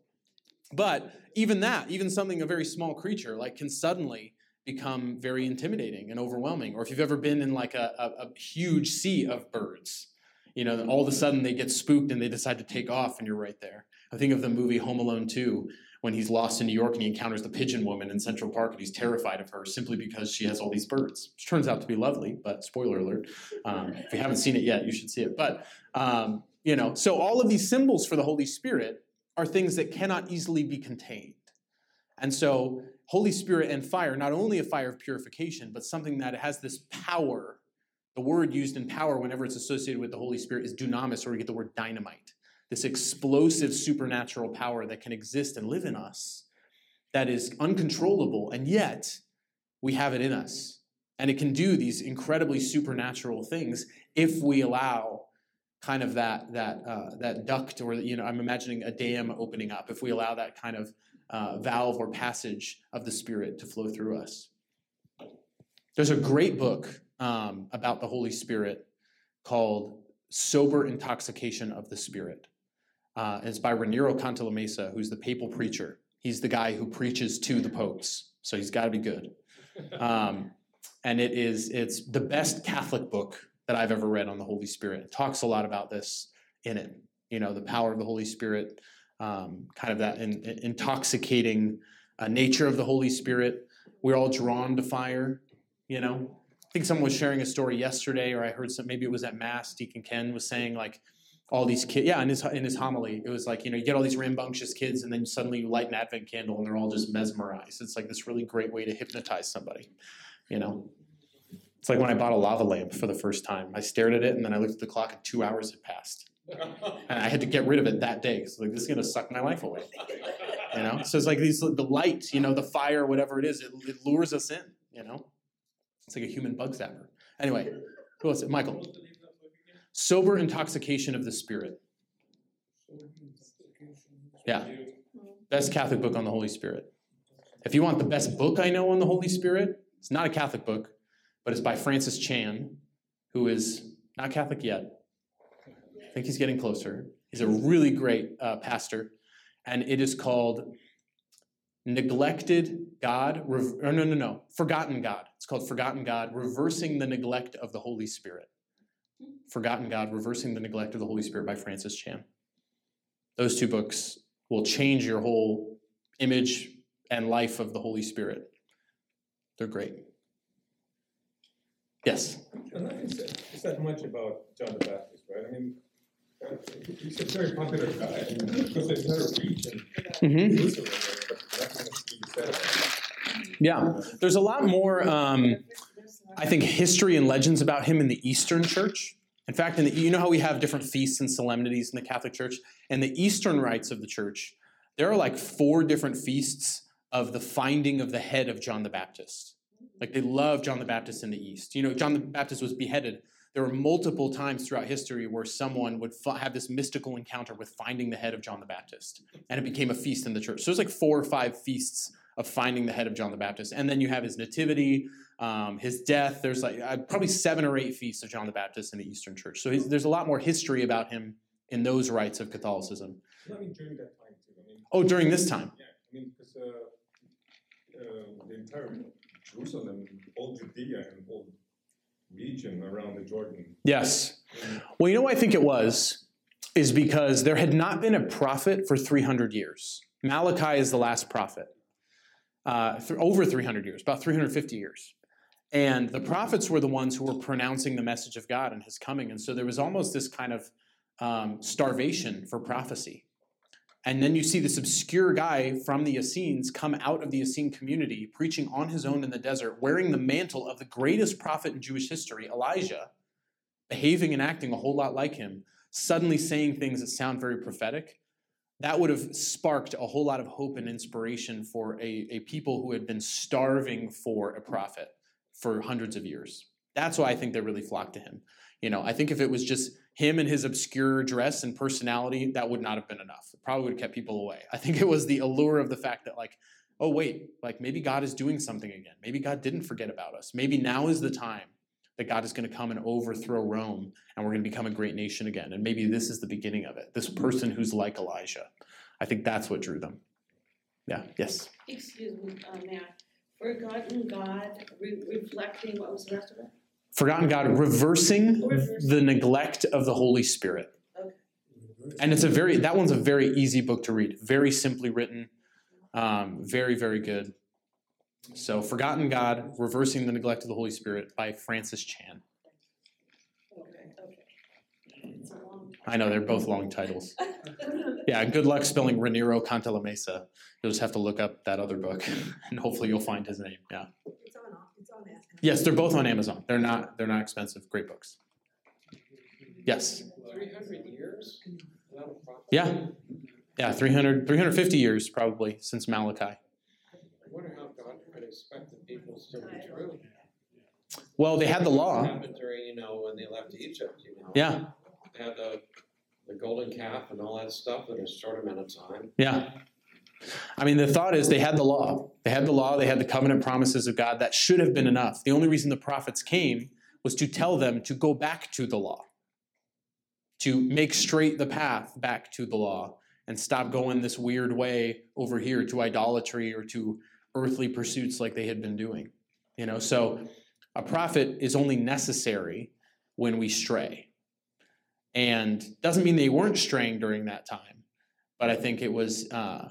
but even that, even something, a very small creature, like can suddenly become very intimidating and overwhelming. Or if you've ever been in like a, a, a huge sea of birds, you know, all of a sudden they get spooked and they decide to take off and you're right there. I think of the movie Home Alone 2, when he's lost in New York and he encounters the pigeon woman in Central Park and he's terrified of her simply because she has all these birds, which turns out to be lovely, but spoiler alert. Um, if you haven't seen it yet, you should see it. But, um, you know, so all of these symbols for the Holy Spirit are things that cannot easily be contained. And so, Holy Spirit and fire, not only a fire of purification, but something that has this power. The word used in power whenever it's associated with the Holy Spirit is dunamis, or we get the word dynamite this explosive supernatural power that can exist and live in us that is uncontrollable, and yet we have it in us. And it can do these incredibly supernatural things if we allow kind of that that uh, that duct, or you know, I'm imagining a dam opening up. If we allow that kind of uh, valve or passage of the Spirit to flow through us. There's a great book um, about the Holy Spirit called "Sober Intoxication of the Spirit." Uh, it's by Raniero Cantalamessa, who's the papal preacher. He's the guy who preaches to the popes, so he's got to be good. Um, and it is it's the best Catholic book that I've ever read on the Holy Spirit. It talks a lot about this in it. You know, the power of the Holy Spirit, um, kind of that in, in intoxicating uh, nature of the Holy Spirit. We're all drawn to fire. You know, I think someone was sharing a story yesterday, or I heard some. Maybe it was at Mass. Deacon Ken was saying like all these kids. Yeah, in his in his homily, it was like you know you get all these rambunctious kids, and then suddenly you light an Advent candle, and they're all just mesmerized. It's like this really great way to hypnotize somebody. You know, it's like when I bought a lava lamp for the first time. I stared at it, and then I looked at the clock, and two hours had passed, and I had to get rid of it that day. because like this is gonna suck my life away. You know, so it's like these the light, you know, the fire, whatever it is, it, it lures us in. You know, it's like a human bug zapper. Anyway, who else? Michael. Sober intoxication of the spirit. Yeah. Best Catholic book on the Holy Spirit. If you want the best book I know on the Holy Spirit, it's not a Catholic book, but it's by Francis Chan, who is not Catholic yet. I think he's getting closer. He's a really great uh, pastor, and it is called Neglected God. Rev- oh, no, no, no. Forgotten God. It's called Forgotten God, Reversing the Neglect of the Holy Spirit. Forgotten God, Reversing the Neglect of the Holy Spirit by Francis Chan. Those two books will change your whole image and life of the Holy Spirit. They're great. Yes. And nothing said, said much about John the Baptist, right? I mean, He's a very popular guy, because there's not a region hmm in Jerusalem, but nothing is being said about it. Yeah, there's a lot more. Um, I think history and legends about him in the Eastern Church. In fact, in the, you know how we have different feasts and solemnities in the Catholic Church, and the Eastern rites of the Church, there are like four different feasts of the finding of the head of John the Baptist. Like they love John the Baptist in the East. You know, John the Baptist was beheaded. There were multiple times throughout history where someone would fi- have this mystical encounter with finding the head of John the Baptist, and it became a feast in the church. So there's like four or five feasts of finding the head of John the Baptist, and then you have his nativity, um, his death. There's like uh, probably seven or eight feasts of John the Baptist in the Eastern Church. So he's, there's a lot more history about him in those rites of Catholicism. I mean, during that time too, I mean. Oh, during this time. Yeah, I mean, because, uh, uh, the entire Jerusalem, all Judea and all region around the Jordan. Yes. Well, you know I think it was? Is because there had not been a prophet for 300 years. Malachi is the last prophet. Uh, th- over 300 years, about 350 years. And the prophets were the ones who were pronouncing the message of God and his coming. And so there was almost this kind of um, starvation for prophecy. And then you see this obscure guy from the Essenes come out of the Essene community, preaching on his own in the desert, wearing the mantle of the greatest prophet in Jewish history, Elijah, behaving and acting a whole lot like him, suddenly saying things that sound very prophetic. That would have sparked a whole lot of hope and inspiration for a, a people who had been starving for a prophet for hundreds of years. That's why I think they really flocked to him. You know, I think if it was just him and his obscure dress and personality, that would not have been enough. It probably would have kept people away. I think it was the allure of the fact that, like, oh, wait, like maybe God is doing something again. Maybe God didn't forget about us. Maybe now is the time that God is going to come and overthrow Rome and we're going to become a great nation again. And maybe this is the beginning of it. This person who's like Elijah. I think that's what drew them. Yeah, yes. Excuse me, uh, Matt, forgotten God, re- reflecting, what was the rest of it? Forgotten God, reversing the neglect of the Holy Spirit. And it's a very, that one's a very easy book to read, very simply written, um, very, very good. So, Forgotten God, Reversing the Neglect of the Holy Spirit by Francis Chan. Okay, okay. It's a long. I know they're both long titles. Yeah, good luck spelling Raniero Cantalamessa. You'll just have to look up that other book, and hopefully you'll find his name. Yeah. It's on, it's on that. Yes, they're both on Amazon. They're not. They're not expensive. Great books. Yes. 300 years without a prophet? Yeah. Yeah. 300, 350 years probably since Malachi. I wonder how God could expect the people to still be true. Well, they had the law. happened during, you know, when they left Egypt, you know? Yeah. They had the, the golden calf and all that stuff in a short amount of time. Yeah. I mean, the thought is they had the law. They had the law. They had the covenant promises of God. That should have been enough. The only reason the prophets came was to tell them to go back to the law, to make straight the path back to the law and stop going this weird way over here to idolatry or to earthly pursuits like they had been doing. You know, so a prophet is only necessary when we stray. And doesn't mean they weren't straying during that time, but I think it was uh,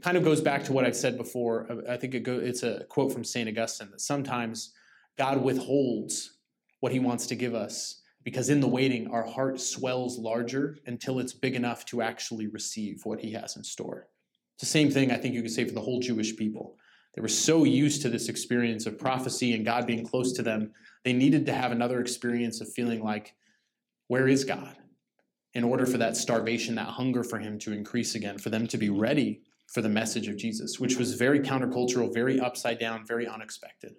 kind of goes back to what I've said before. I think it go, it's a quote from St. Augustine that sometimes God withholds what he wants to give us because in the waiting, our heart swells larger until it's big enough to actually receive what he has in store. It's the same thing I think you could say for the whole Jewish people. They were so used to this experience of prophecy and God being close to them, they needed to have another experience of feeling like, where is God? In order for that starvation, that hunger for Him to increase again, for them to be ready for the message of Jesus, which was very countercultural, very upside down, very unexpected.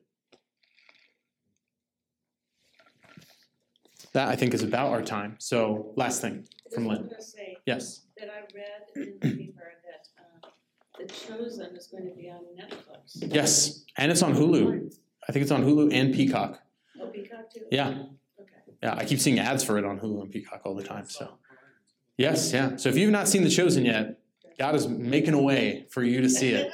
That I think is about our time. So, last thing from Lynn. say Yes. that I read in the paper that, uh, The Chosen is going to be on Netflix. Yes. And it's on Hulu. I think it's on Hulu and Peacock. Oh, Peacock too? Yeah. Okay. Yeah. I keep seeing ads for it on Hulu and Peacock all the time. So, yes. Yeah. So, if you've not seen The Chosen yet, God is making a way for you to see it.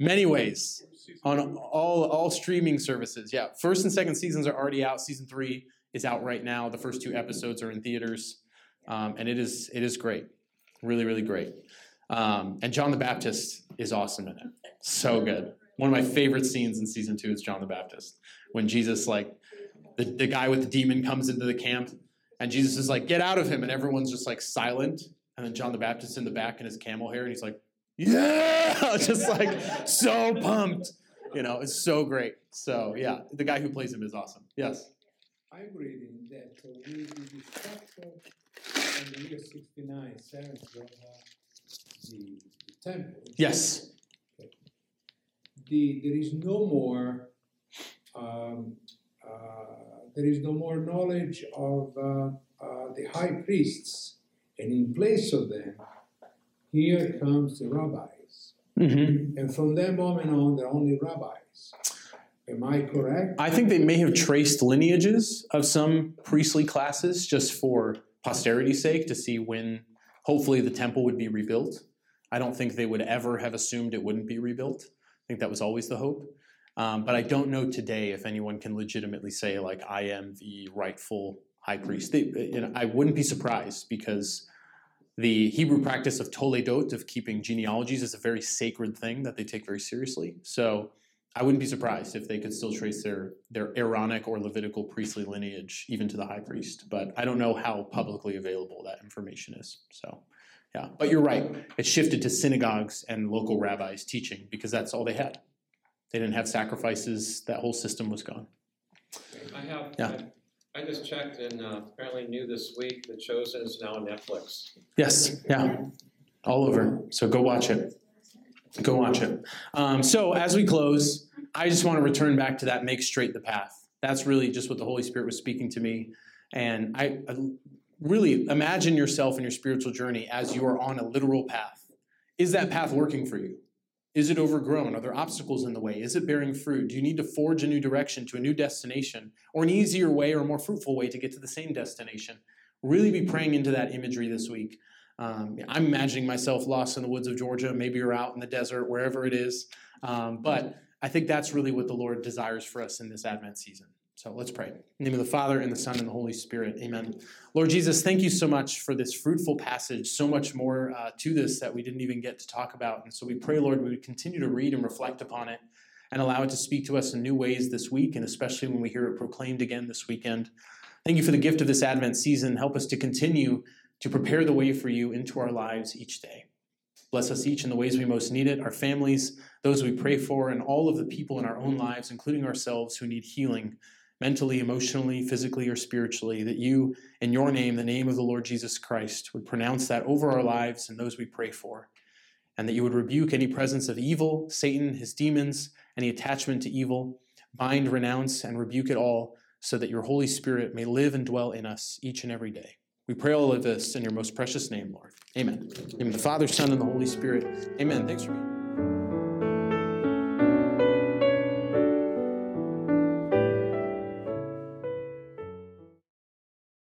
Many ways. on all all streaming services. Yeah, first and second seasons are already out. Season three is out right now. The first two episodes are in theaters, um, and it is it is great, really really great. Um, and John the Baptist is awesome in it. So good. One of my favorite scenes in season two is John the Baptist when Jesus like the, the guy with the demon comes into the camp And Jesus is like, get out of him. And everyone's just like silent. And then John the Baptist in the back in his camel hair, and he's like, yeah, just like so pumped. You know, it's so great. So yeah, the guy who plays him is awesome. Yes. I'm reading that with the destruction in the year sixty-nine, seventh of uh, the the temple. Yes. The, there is no more, um, uh, there is no more knowledge of uh, uh, the high priests. And in place of them, here comes the rabbis. Mm-hmm. And from that moment on, they're only rabbis. Am I correct? I think they may have traced lineages of some priestly classes just for posterity's sake to see when hopefully the temple would be rebuilt. I don't think they would ever have assumed it wouldn't be rebuilt. I think that was always the hope. Um, but I don't know today if anyone can legitimately say, like, I am the rightful high priest. They, you know, I wouldn't be surprised because the Hebrew practice of toledot, of keeping genealogies, is a very sacred thing that they take very seriously. So I wouldn't be surprised if they could still trace their, their Aaronic or Levitical priestly lineage even to the high priest. But I don't know how publicly available that information is. So, yeah. But you're right. It shifted to synagogues and local rabbis teaching because that's all they had. They didn't have sacrifices. That whole system was gone. I have, Yeah. I, I just checked and uh, apparently new this week, The Chosen is now on Netflix. Yes. Yeah. All over. So go watch it. Go watch it. Um, so as we close, I just want to return back to that make straight the path. That's really just what the Holy Spirit was speaking to me. And I, I really imagine yourself in your spiritual journey as you are on a literal path. Is that path working for you? Is it overgrown? Are there obstacles in the way? Is it bearing fruit? Do you need to forge a new direction to a new destination or an easier way or a more fruitful way to get to the same destination? Really be praying into that imagery this week. Um, I'm imagining myself lost in the woods of Georgia. Maybe you're out in the desert, wherever it is. Um, but I think that's really what the Lord desires for us in this Advent season. So let's pray. In the name of the Father, and the Son, and the Holy Spirit. Amen. Lord Jesus, thank you so much for this fruitful passage. So much more uh, to this that we didn't even get to talk about. And so we pray, Lord, we would continue to read and reflect upon it and allow it to speak to us in new ways this week, and especially when we hear it proclaimed again this weekend. Thank you for the gift of this Advent season. Help us to continue to prepare the way for you into our lives each day. Bless us each in the ways we most need it, our families, those we pray for, and all of the people in our own lives, including ourselves, who need healing mentally, emotionally, physically, or spiritually. That you, in your name, the name of the Lord Jesus Christ, would pronounce that over our lives and those we pray for. And that you would rebuke any presence of evil, Satan, his demons, any attachment to evil, bind, renounce, and rebuke it all, so that your Holy Spirit may live and dwell in us each and every day. We pray all of this in your most precious name, Lord. Amen. In the Father, Son, and the Holy Spirit. Amen. Thanks for being.